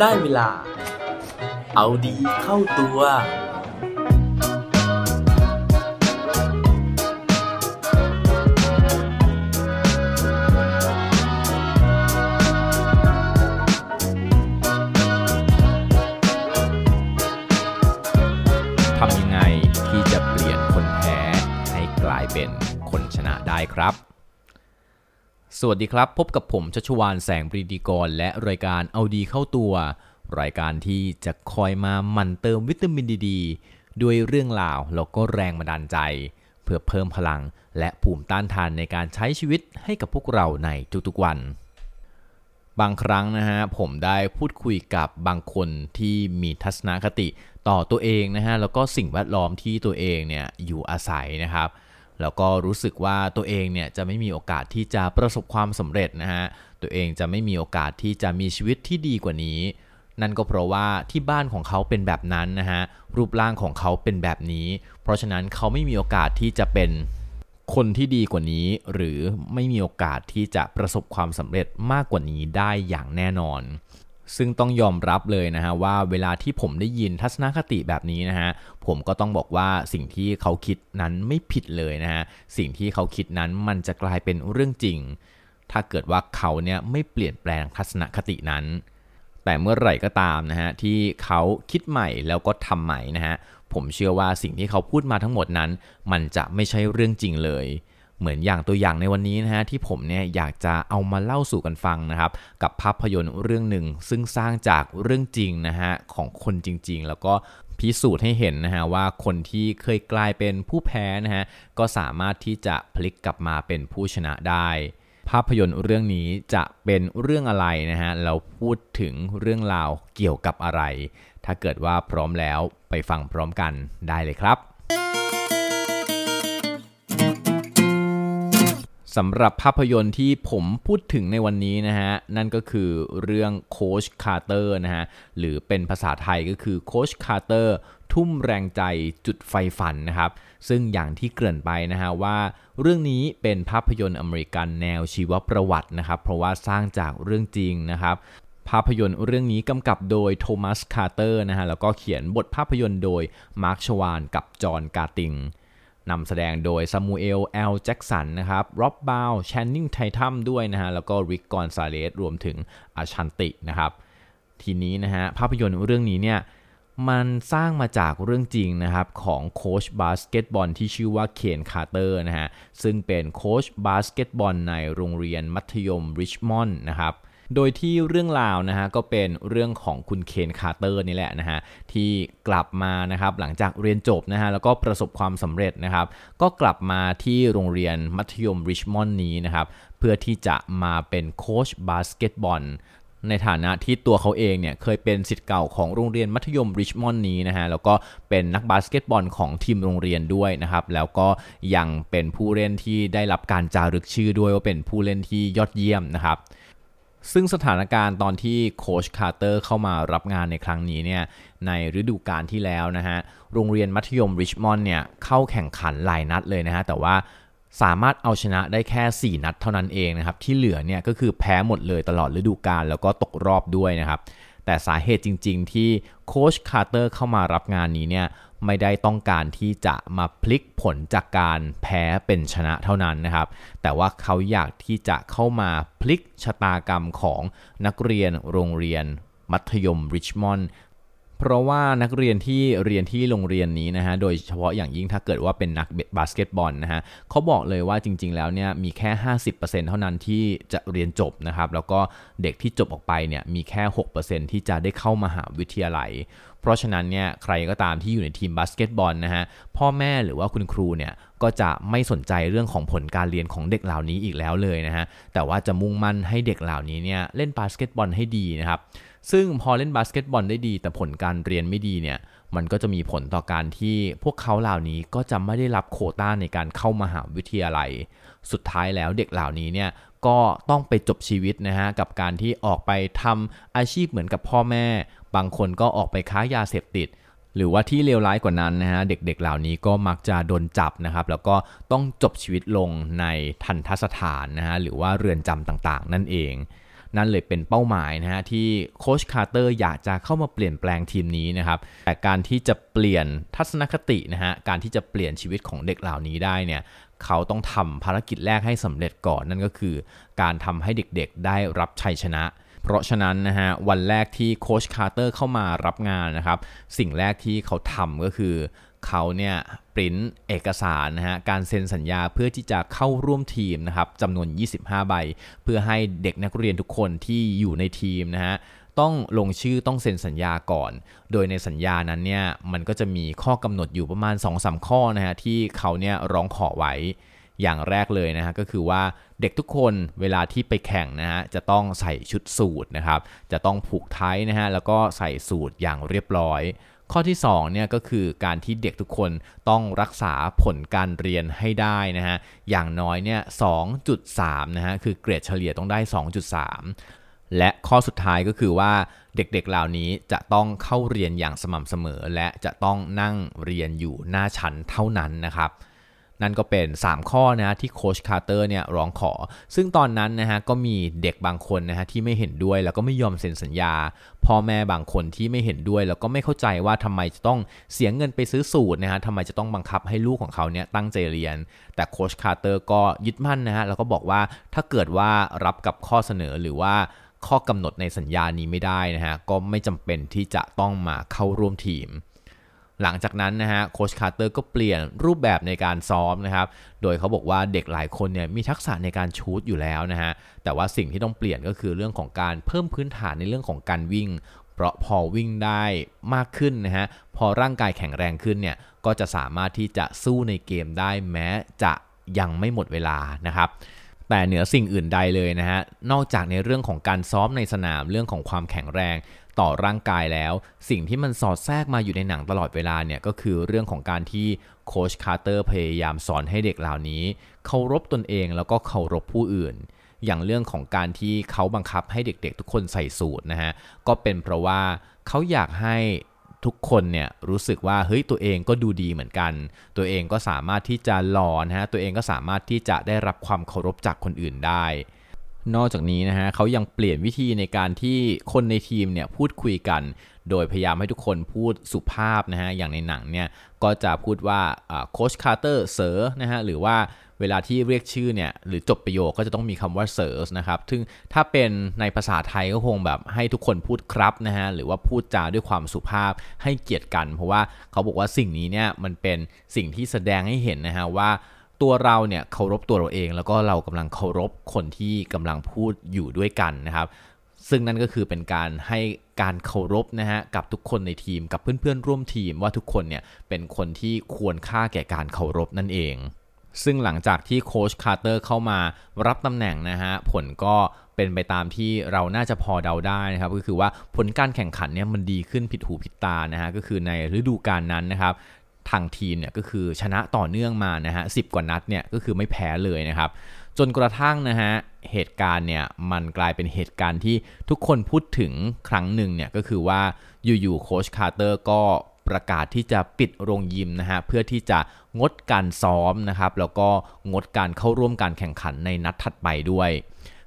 ได้เวลา เอาดีเข้าตัว ทำยังไงที่จะเปลี่ยนคนแพ้ให้กลายเป็นคนชนะได้ครับ สวัสดีครับ พบกับผมชัชวานแสงปรีดีกร และรายการเอาดีเข้าตัว รายการที่จะคอยมาหมั่นเติมวิตามินดีดด้วยเรื่องราวแล้วก็แรงบันดาลใจ เพื่อเพิ่มพลังและภูมิต้านทานในการใช้ชีวิตให้กับพวกเราในทุกๆวัน บางครั้งนะฮะผมได้พูดคุยกับบางคนที่มีทัศนคติต่อตัวเองนะฮะแล้วก็สิ่งแวดล้อมที่ตัวเองเนี่ยอยู่อาศัยนะครับ แล้วก็รู้สึกว่าตัวเองเนี่ยจะไม่มีโอกาสที่จะประสบความสำเร็จนะฮะตัวเองจะไม่มีโอกาสที่จะมีชีวิตที่ดีกว่านี้ นั่นก็เพราะว่าที่บ้านของเขาเป็นแบบนั้นนะฮะรูปร่างของเขาเป็นแบบนี้ เพราะฉะนั้นเขาไม่มีโอกาสที่จะเป็นคนที่ดีกว่านี้ หรือไม่มีโอกาสที่จะประสบความสำเร็จมากกว่านี้ได้อย่างแน่นอน ซึ่งต้องยอมรับเลยนะฮะว่าเวลาที่ผมได้ยินทัศนคติแบบนี้นะฮะผมก็ต้องบอกว่าสิ่งที่เขาคิดนั้นไม่ผิดเลยนะฮะสิ่งที่เขาคิดนั้นมันจะกลายเป็นเรื่องจริง ถ้าเกิดว่าเขาเนี่ยไม่เปลี่ยนแปลงทัศนคตินั้น แต่เมื่อไหร่ก็ตามนะฮะที่เขาคิดใหม่แล้วก็ทำใหม่นะฮะผมเชื่อว่าสิ่งที่เขาพูดมาทั้งหมดนั้น มันจะไม่ใช่เรื่องจริงเลย เหมือนอย่างตัวอย่างในวันนี้นะฮะที่ผมเนี่ยอยากจะเอามาเล่าสู่กันฟังนะครับกับภาพยนตร์เรื่องหนึ่ง ซึ่งสร้างจากเรื่องจริงนะฮะของคนจริง ๆ แล้วก็พิสูจน์ให้เห็นนะฮะว่าคนที่เคยกลายเป็นผู้แพ้นะฮะก็สามารถที่จะพลิกกลับมาเป็นผู้ชนะได้ภาพยนตร์เรื่องนี้จะเป็นเรื่องอะไรนะฮะ เราพูดถึงเรื่องราวเกี่ยวกับอะไร ถ้าเกิดว่าพร้อมแล้วไปฟังพร้อมกันได้เลยครับ สำหรับภาพยนตร์ที่ผมพูดถึงในวันนี้นะฮะ นั่นก็คือเรื่องโค้ชคาร์เตอร์นะฮะ หรือเป็นภาษาไทยก็คือโค้ชคาร์เตอร์ทุ่มแรงใจจุดไฟฝันนะครับ ซึ่งอย่างที่เกริ่นไปนะฮะว่าเรื่องนี้เป็นภาพยนตร์อเมริกันแนวชีวประวัตินะครับ เพราะว่าสร้างจากเรื่องจริงนะครับภาพยนตร์เรื่องนี้กำกับโดยโทมัสคาร์เตอร์นะฮะแล้วก็เขียนบทภาพยนตร์โดยมาร์คชวานกับจอห์นกาตินส์ นำแสดงโดยซามูเอลแอลแจ็กสันนะครับร็อบบราวน์แชนนิงเททัมด้วยนะฮะ แล้วก็ริกกอนซาเลสรวมถึงอาชันตินะครับ ทีนี้นะฮะ ภาพยนตร์เรื่องนี้เนี่ย มันสร้างมาจากเรื่องจริงนะครับ ของโค้ชบาสเกตบอลที่ชื่อว่าเคนคาร์เตอร์นะฮะ ซึ่งเป็นโค้ชบาสเกตบอลในโรงเรียนมัธยมริชมอนด์นะครับ โดยที่เรื่องราวนะฮะก็เป็นเรื่องของคุณเคนคาร์เตอร์นี่แหละนะฮะที่กลับมานะครับหลังจากเรียนจบนะฮะแล้วก็ประสบความสำเร็จนะครับ ก็กลับมาที่โรงเรียนมัธยมริชมอนด์นี้นะครับเพื่อที่จะมาเป็นโค้ชบาสเกตบอลในฐานะที่ตัวเขาเองเนี่ยเคยเป็นศิษย์เก่าของโรงเรียนมัธยมริชมอนด์นี้นะฮะแล้วก็เป็นนักบาสเกตบอลของทีมโรงเรียนด้วยนะครับแล้วก็ยังเป็นผู้เล่นที่ได้รับการจารึกชื่อด้วยว่าเป็นผู้เล่นที่ยอดเยี่ยมนะครับ ซึ่งสถานการณ์ตอนที่โค้ชคาร์เตอร์เข้ามารับงานในครั้งนี้เนี่ยในฤดูกาลที่แล้วนะฮะโรงเรียนมัธยมริชมอนด์เนี่ยเข้าแข่งขันหลายนัดเลยนะฮะแต่ว่าสามารถเอาชนะได้แค่ 4 นัดเท่านั้นเองนะครับที่เหลือเนี่ยก็คือแพ้หมดเลยตลอดฤดูกาลแล้วก็ตกรอบด้วยนะครับแต่สาเหตุจริง ๆ ที่โค้ชคาร์เตอร์เข้ามารับงานนี้เนี่ย ไม่ได้ต้องการที่จะมาพลิกผลจากการแพ้เป็นชนะเท่านั้นนะครับ แต่ว่าเขาอยากที่จะเข้ามาพลิกชะตากรรมของนักเรียนโรงเรียนมัธยมริชมอนด์ เพราะว่านักเรียนที่เรียนที่โรงเรียนนี้นะฮะโดยเฉพาะอย่างยิ่งถ้าเกิดว่าเป็นนักบาสเกตบอลนะฮะเขาบอกเลยว่าจริง ๆ แล้วเนี่ยมีแค่ 50%เท่านั้นที่จะเรียนจบนะครับแล้วก็เด็กที่จบออกไปเนี่ยมีแค่ 6%ที่จะได้เข้ามหาวิทยาลัย เพราะฉะนั้นเนี่ยใครก็ตามที่อยู่ในทีมบาสเกตบอลนะฮะพ่อแม่หรือว่าคุณครูเนี่ยก็จะไม่สนใจเรื่องของผลการเรียนของเด็กเหล่านี้อีกแล้วเลยนะฮะแต่ว่าจะมุ่งมั่นให้เด็กเหล่านี้เนี่ยเล่นบาสเกตบอลให้ดีนะครับ ซึ่งพอเล่นบาสเกตบอลได้ดี แต่ผลการเรียนไม่ดีเนี่ยมันก็จะมีผลต่อการที่พวกเขาเหล่านี้ก็จะไม่ได้รับโควต้าในการเข้ามหาวิทยาลัย สุดท้ายแล้วเด็กเหล่านี้เนี่ยก็ต้องไปจบชีวิตนะฮะกับการที่ออกไปทำอาชีพเหมือนกับพ่อแม่ บางคนก็ออกไปค้ายาเสพติด หรือว่าที่เลวร้ายกว่านั้นนะฮะเด็กๆเหล่านี้ก็มักจะโดนจับนะครับ แล้วก็ต้องจบชีวิตลงในทันทสถานนะฮะหรือว่าเรือนจำต่างๆ นั่นเอง นั่นเลยเป็นเป้าหมายนะฮะที่โค้ชคาร์เตอร์อยากจะเข้ามาเปลี่ยนแปลงทีมนี้นะครับแต่การที่จะเปลี่ยนทัศนคตินะฮะการที่จะเปลี่ยนชีวิตของเด็กเหล่านี้ได้เนี่ยเขาต้องทำภารกิจแรกให้สำเร็จก่อนนั่นก็คือ การทำให้เด็กๆได้รับชัยชนะเพราะฉะนั้นนะฮะวันแรกที่โค้ชคาร์เตอร์เข้ามารับงานนะครับ สิ่งแรกที่เขาทำก็คือ เขาเนี่ยปริ้นเอกสารนะฮะการเซ็นสัญญาเพื่อที่จะเข้าร่วมทีมนะครับจำนวน 25 ใบ เพื่อให้เด็กนักเรียนทุกคนที่อยู่ในทีมนะฮะต้องลงชื่อต้องเซ็นสัญญาก่อน โดยในสัญญานั้นเนี่ยมันก็จะมีข้อกำหนดอยู่ประมาณ 2-3 ข้อนะฮะที่เขาเนี่ยร้องขอไว้อย่างแรกเลยนะฮะก็คือว่าเด็กทุกคนเวลาที่ไปแข่งนะฮะจะต้องใส่ชุดสูทนะครับจะต้องผูกไทนะฮะแล้วก็ใส่สูทอย่างเรียบร้อย ข้อที่2เนี่ยก็คือการที่เด็กทุกคนต้องรักษาผลการเรียนให้ได้นะฮะอย่างน้อยเนี่ย 2.3 นะฮะคือเกรดเฉลี่ยต้องได้ 2.3และข้อสุดท้ายก็คือว่าเด็กๆเหล่านี้จะต้องเข้าเรียนอย่างสม่ำเสมอ และจะต้องนั่งเรียนอยู่หน้าชั้นเท่านั้นนะครับ นั่นก็เป็น 3 ข้อนะที่โคชคาร์เตอร์เนี่ยร้องขอ ซึ่งตอนนั้นนะฮะก็มีเด็กบางคนนะฮะที่ไม่เห็นด้วยแล้วก็ไม่ยอมเซ็นสัญญา พ่อแม่บางคนที่ไม่เห็นด้วย แล้วก็ไม่เข้าใจว่าทำไมจะต้องเสียเงินไปซื้อสูทนะฮะทำไมจะต้องบังคับให้ลูกของเขาเนี่ยตั้งใจเรียน แต่โค้ชคาร์เตอร์ก็ยึดมั่นนะฮะแล้วก็บอกว่าถ้าเกิดว่ารับกับข้อเสนอหรือว่าข้อกำหนดในสัญญานี้ไม่ได้นะฮะก็ไม่จำเป็นที่จะต้องมาเข้าร่วมทีม หลังจากนั้นนะฮะโค้ชคาร์เตอร์ก็เปลี่ยนรูปแบบในการซ้อมนะครับ โดยเขาบอกว่าเด็กหลายคนเนี่ยมีทักษะในการชู้ตอยู่แล้วนะฮะ แต่ว่าสิ่งที่ต้องเปลี่ยนก็คือเรื่องของการเพิ่มพื้นฐานในเรื่องของการวิ่ง เพราะพอวิ่งได้มากขึ้นนะฮะ พอร่างกายแข็งแรงขึ้นเนี่ย ก็จะสามารถที่จะสู้ในเกมได้แม้จะยังไม่หมดเวลานะครับแต่เหนือสิ่งอื่นใดเลยนะฮะ นอกจากในเรื่องของการซ้อมในสนามเรื่องของความแข็งแรง ต่อร่างกายแล้ว สิ่งที่มันสอดแทรกมาอยู่ในหนังตลอดเวลาเนี่ยก็คือเรื่องของการที่โคชคาร์เตอร์พยายามสอนให้เด็กเหล่านี้เคารพตนเองแล้วก็เคารพผู้อื่น อย่างเรื่องของการที่เขาบังคับให้เด็กๆ ทุกคนใส่สูทนะฮะก็เป็นเพราะว่าเขาอยากให้ทุกคนเนี่ยรู้สึกว่าเฮ้ยตัวเองก็ดูดีเหมือนกัน ตัวเองก็สามารถที่จะหล่อนะฮะตัวเองก็สามารถที่จะได้รับความเคารพจากคนอื่นได้ นอกจากนี้นะฮะเขายังเปลี่ยนวิธีในการที่คนในทีมเนี่ยพูดคุยกัน โดยพยายามให้ทุกคนพูดสุภาพนะฮะอย่างในหนังเนี่ยก็จะพูดว่าโค้ชคาร์เตอร์เซอร์นะฮะหรือว่าเวลาที่เรียกชื่อเนี่ยหรือจบประโยคก็จะต้องมีคำว่าเซอร์นะครับซึ่งถ้าเป็นในภาษาไทยก็คงแบบให้ทุกคนพูดครับนะฮะหรือว่าพูดจาด้วยความสุภาพให้เกียรติกัน เพราะว่าเขาบอกว่าสิ่งนี้เนี่ยมันเป็นสิ่งที่แสดงให้เห็นนะฮะว่า ตัวเราเนี่ยเคารพตัวเราเอง แล้วก็เรากำลังเคารพคนที่กำลังพูดอยู่ด้วยกันนะครับ ซึ่งนั่นก็คือเป็นการให้การเคารพนะฮะกับทุกคนในทีมกับเพื่อนๆร่วมทีมว่าทุกคนเนี่ยเป็นคนที่ควรค่าแก่การเคารพนั่นเองซึ่งหลังจากที่โค้ชคาร์เตอร์เข้ามารับตำแหน่งนะฮะ ผลก็เป็นไปตามที่เราน่าจะพอเดาได้นะครับ ก็คือว่าผลการแข่งขันเนี่ยมันดีขึ้นผิดหูผิดตานะฮะ ก็คือในฤดูกาลนั้นนะครับ ทางทีมเนี่ยก็คือชนะต่อเนื่องมานะฮะสิบกว่านัดเนี่ยก็คือไม่แพ้เลยนะครับจนกระทั่งนะฮะเหตุการณ์เนี่ยมันกลายเป็นเหตุการณ์ที่ทุกคนพูดถึงครั้งหนึ่งเนี่ยก็คือว่าอยู่ๆโค้ชคาร์เตอร์ก็ประกาศที่จะปิดโรงยิมนะฮะเพื่อที่จะงดการซ้อมนะครับแล้วก็งดการเข้าร่วมการแข่งขันในนัดถัดไปด้วย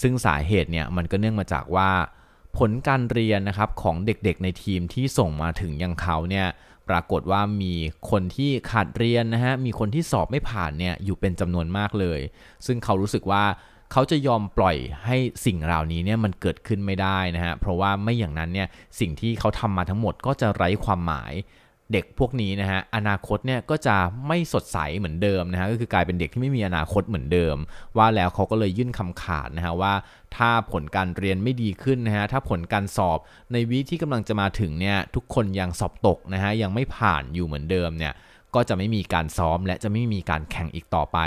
ซึ่งสาเหตุเนี่ยมันก็เนื่องมาจากว่าผลการเรียนนะครับของเด็กๆในทีมที่ส่งมาถึงยังเขาเนี่ย ปรากฏว่ามีคนที่ขาดเรียนนะฮะ มีคนที่สอบไม่ผ่านเนี่ยอยู่เป็นจำนวนมากเลย ซึ่งเขารู้สึกว่าเขาจะยอมปล่อยให้สิ่งเหล่านี้เนี่ยมันเกิดขึ้นไม่ได้นะฮะ เพราะว่าไม่อย่างนั้นเนี่ยสิ่งที่เขาทำมาทั้งหมดก็จะไร้ความหมาย เด็กพวกนี้นะฮะอนาคตเนี่ยก็จะไม่สดใสเหมือนเดิมนะฮะก็คือกลายเป็นเด็กที่ไม่มีอนาคตเหมือนเดิม ว่าแล้วเขาก็เลยยื่นคำขาดนะฮะว่าถ้าผลการเรียนไม่ดีขึ้นนะฮะถ้าผลการสอบในวิที่กำลังจะมาถึงเนี่ยทุกคนยังสอบตกนะฮะยังไม่ผ่านอยู่เหมือนเดิมเนี่ยก็จะไม่มีการซ้อมและจะไม่มีการแข่งอีกต่อไป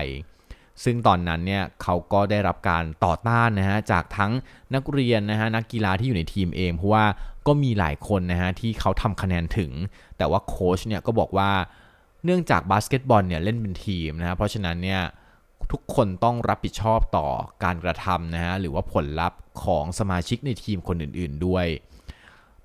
ซึ่งตอนนั้นเนี่ยเขาก็ได้รับการต่อต้านนะฮะจากทั้งนักเรียนนะฮะนักกีฬาที่อยู่ในทีมเองเพราะว่าก็มีหลายคนนะฮะที่เขาทำคะแนนถึง แต่ว่าโค้ชเนี่ยก็บอกว่าเนื่องจากบาสเกตบอลเนี่ยเล่นเป็นทีมนะฮะเพราะฉะนั้นเนี่ยทุกคนต้องรับผิดชอบต่อการกระทำนะฮะหรือว่าผลลัพธ์ของสมาชิกในทีมคนอื่น ๆด้วย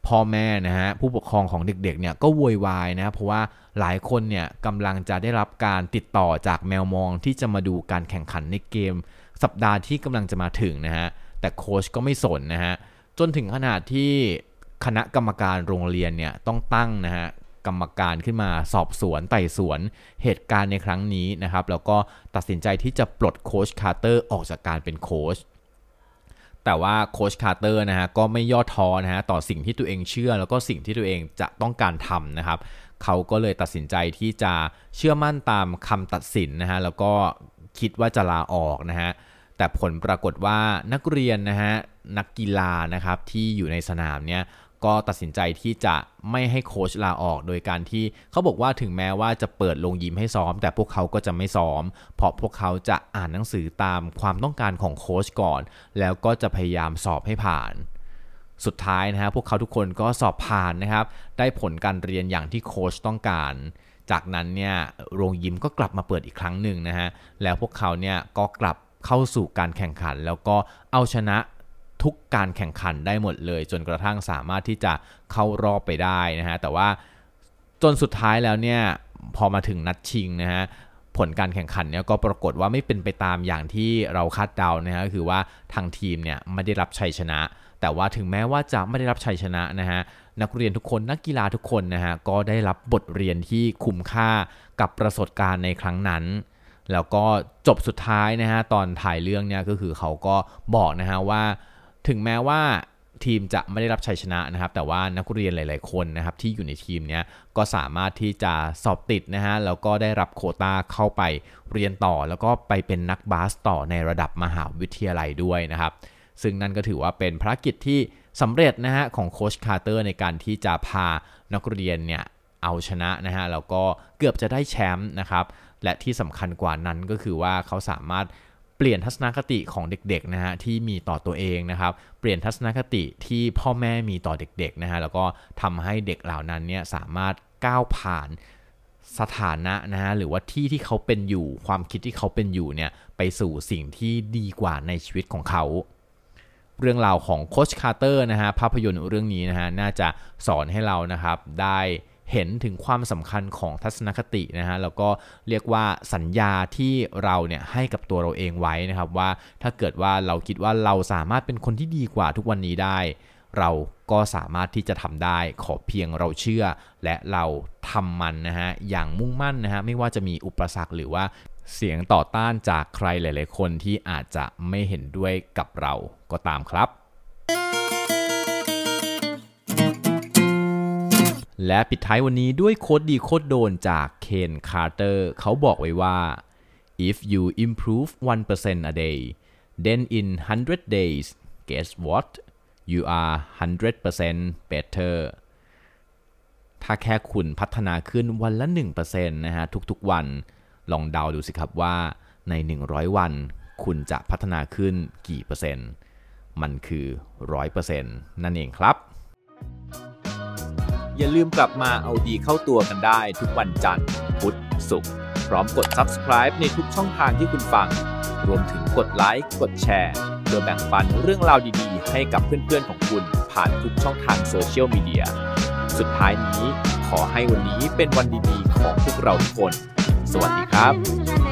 พ่อแม่นะฮะผู้ปกครองของเด็กๆเนี่ยก็โวยวายนะเพราะว่า หลายคนเนี่ยกำลังจะได้รับการติดต่อจากแมวมองที่จะมาดูการแข่งขันในเกม สัปดาห์ที่กำลังจะมาถึงนะฮะแต่โค้ชก็ไม่สนนะฮะจนถึงขนาดที่คณะกรรมการโรงเรียนเนี่ยต้องตั้งนะฮะกรรมการขึ้นมาสอบสวนไต่สวนเหตุการณ์ในครั้งนี้นะครับแล้วก็ตัดสินใจที่จะปลดโค้ชคาร์เตอร์ออกจากการเป็นโค้ชแต่ว่าโค้ชคาร์เตอร์นะฮะก็ไม่ย่อท้อนะฮะต่อสิ่งที่ตัวเองเชื่อแล้วก็สิ่งที่ตัวเองจะต้องการทำนะครับ เขาก็เลยตัดสินใจที่จะเชื่อมั่นตามคำตัดสินนะฮะแล้วก็คิดว่าจะลาออกนะฮะแต่ผลปรากฏว่านักเรียนนะฮะนักกีฬานะครับที่อยู่ในสนามเนี่ยก็ตัดสินใจที่จะไม่ให้โค้ชลาออก โดยการที่เขาบอกว่าถึงแม้ว่าจะเปิดลงยิมให้ซ้อม แต่พวกเขาก็จะไม่ซ้อม เพราะพวกเขาจะอ่านหนังสือตามความต้องการของโค้ชก่อน แล้วก็จะพยายามสอบให้ผ่าน สุดท้ายนะฮะพวกเขาทุกคนก็สอบผ่านนะครับ ได้ผลการเรียนอย่างที่โค้ชต้องการ จากนั้นเนี่ยโรงยิมก็กลับมาเปิดอีกครั้งหนึ่งนะฮะแล้วพวกเขาเนี่ยก็กลับเข้าสู่การแข่งขัน แล้วก็เอาชนะทุกการแข่งขันได้หมดเลย จนกระทั่งสามารถที่จะเข้ารอบไปได้นะฮะแต่ว่าจนสุดท้ายแล้วเนี่ยพอมาถึงนัดชิงนะฮะผลการแข่งขันเนี่ยก็ปรากฏว่าไม่เป็นไปตามอย่างที่เราคาดเดานะฮะคือว่าทางทีมเนี่ยไม่ได้รับชัยชนะ แต่ว่าถึงแม้ว่าจะไม่ได้รับชัยชนะนะฮะนักเรียนทุกคนนักกีฬาทุกคนนะฮะก็ได้รับบทเรียนที่คุ้มค่ากับประสบการณ์ในครั้งนั้นแล้วก็จบสุดท้ายนะฮะตอนถ่ายเรื่องเนี่ยก็คือเขาก็บอกนะฮะว่า ถึงแม้ว่าทีมจะไม่ได้รับชัยชนะนะครับ แต่ว่านักเรียนหลาย ๆ คนนะครับที่อยู่ในทีมนี้ก็สามารถที่จะสอบติดนะฮะแล้วก็ได้รับโคต้าเข้าไปเรียนต่อ แล้วก็ไปเป็นนักบาสต่อในระดับมหาวิทยาลัยด้วยนะครับ ซึ่งนั่นก็ถือว่าเป็นภารกิจที่สำเร็จนะฮะของโค้ชคาร์เตอร์ในการที่จะพานักเรียนเนี่ยเอาชนะนะฮะแล้วก็เกือบจะได้แชมป์นะครับและที่สำคัญกว่านั้นก็คือว่าเขาสามารถเปลี่ยนทัศนคติของเด็กๆนะฮะที่มีต่อตัวเองนะครับเปลี่ยนทัศนคติที่พ่อแม่มีต่อเด็กๆนะฮะแล้วก็ทำให้เด็กเหล่านั้นเนี่ยสามารถก้าวผ่านสถานะนะฮะหรือว่าที่ที่เขาเป็นอยู่ ความคิดที่เขาเป็นอยู่เนี่ยไปสู่สิ่งที่ดีกว่าในชีวิตของเขา เรื่องราวของโคชคาร์เตอร์นะฮะภาพยนตร์เรื่องนี้นะฮะน่าจะสอนให้เรานะครับได้เห็นถึงความสำคัญของทัศนคตินะฮะแล้วก็เรียกว่าสัญญาที่เราเนี่ยให้กับตัวเราเองไว้นะครับว่าถ้าเกิดว่าเราคิดว่าเราสามารถเป็นคนที่ดีกว่าทุกวันนี้ได้ เราก็สามารถที่จะทำได้ขอเพียงเราเชื่อ และเราทำมันนะฮะอย่างมุ่งมั่นนะฮะไม่ว่าจะมีอุปสรรคหรือว่า เสียงต่อต้านจากใครหลาย ๆ คนที่อาจจะไม่เห็นด้วยกับเราก็ตามครับ และปิดท้ายวันนี้ด้วย quote ดี quote โดนจากเคนคาร์เตอร์เขาบอกไว้ว่า if you improve 1% a day then in 100 days guess what you are 100% better ถ้าแค่คุณพัฒนาขึ้นวันละ 1%นะฮะทุกๆวัน ลองเดาดูสิครับว่าใน 100 วันคุณจะพัฒนาขึ้นกี่เปอร์เซ็นต์ มันคือ 100%นั่นเองครับ อย่าลืมกลับมาเอาดีเข้าตัวกันได้ทุกวันจันทร์ พุธ ศุกร์ พร้อมกด subscribe ในทุกช่องทางที่คุณฟัง รวมถึงกดไลค์ กดแชร์เพื่อแบ่งปันเรื่องราวดีๆ ให้กับเพื่อนๆของคุณผ่านทุกช่องทางโซเชียลมีเดีย สุดท้ายนี้ขอให้วันนี้เป็นวันดีๆ ของพวกเราทุกคน สวัสดีครับ